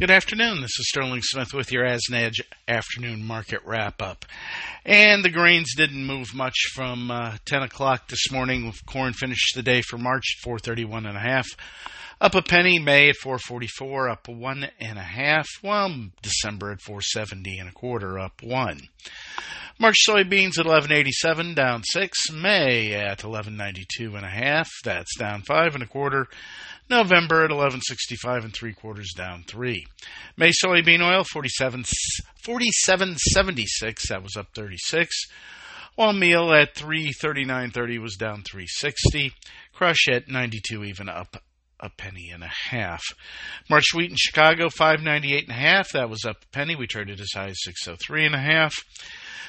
Good afternoon. This is Sterling Smith with your AsNedge afternoon market wrap up. And the grains didn't move much from uh, 10 o'clock this morning. Corn finished the day for March at 431 and a half. Up a penny, May at 444, up one and a half. Well, December at 470 and a quarter, up one. March soybeans at 1187, down six. May at 1192 and a half, that's down five and a quarter. November at 1165 and three quarters down three. May soybean oil 47 47.76 that was up 36. While meal at 339.30 was down 360. Crush at 92 even up a penny and a half. March wheat in Chicago 598 and a half that was up a penny. We traded as high as 603 and a half.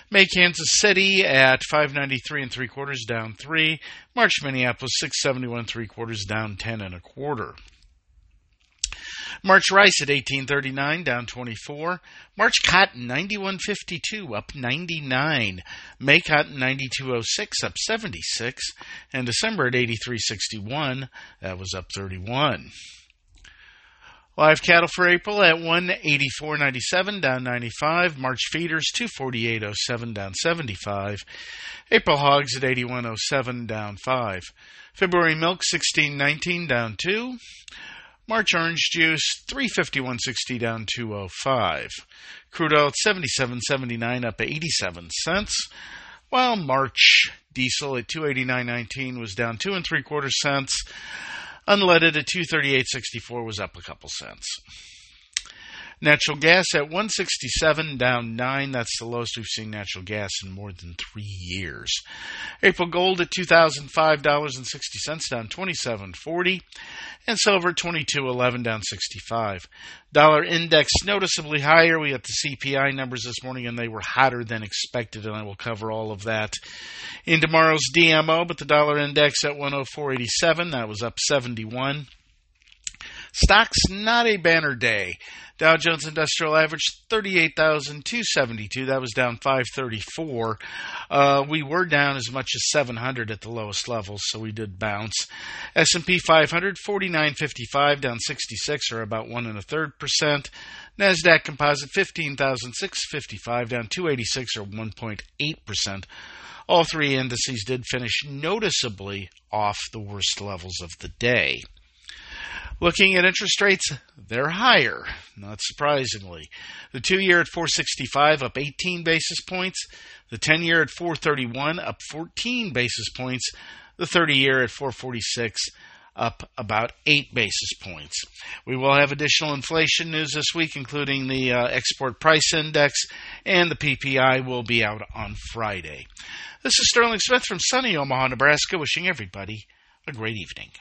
May Kansas City at 593 and three quarters, down three. March Minneapolis 671 three quarters, down ten and a quarter. March rice at 1839, down 24. March cotton 91.52, up 99. May cotton 92.06, up 76. And December at 83.61, that was up 31. Live cattle for April at 184.97 down 95. March feeders 248.07 down 75. April hogs at 81.07 down 5. February milk 16.19 down 2. March orange juice 351.60 down 205. Crude oil at 77.79 up 87 cents. While March diesel at 289.19 was down two and three quarter cents. Unleaded at 238.64 was up a couple cents. Natural gas at 167 down 9. That's the lowest we've seen natural gas in more than 3 years. April gold at $2005.60 down 27.40 and silver at 22.11 down 65. Dollar index noticeably higher. We got the CPI numbers this morning and they were hotter than expected and I will cover all of that in tomorrow's DMO, but the dollar index at 104.87 that was up 71. Stocks not a banner day. Dow Jones Industrial Average 38,272. That was down 534. Uh, we were down as much as 700 at the lowest levels, so we did bounce. S&P 500 4955 down 66 or about one and a third percent. Nasdaq Composite 15,655 down 286 or 1.8 percent. All three indices did finish noticeably off the worst levels of the day. Looking at interest rates, they're higher, not surprisingly. The two year at 465 up 18 basis points, the 10 year at 431 up 14 basis points, the 30 year at 446 up about 8 basis points. We will have additional inflation news this week, including the uh, export price index, and the PPI will be out on Friday. This is Sterling Smith from sunny Omaha, Nebraska, wishing everybody a great evening.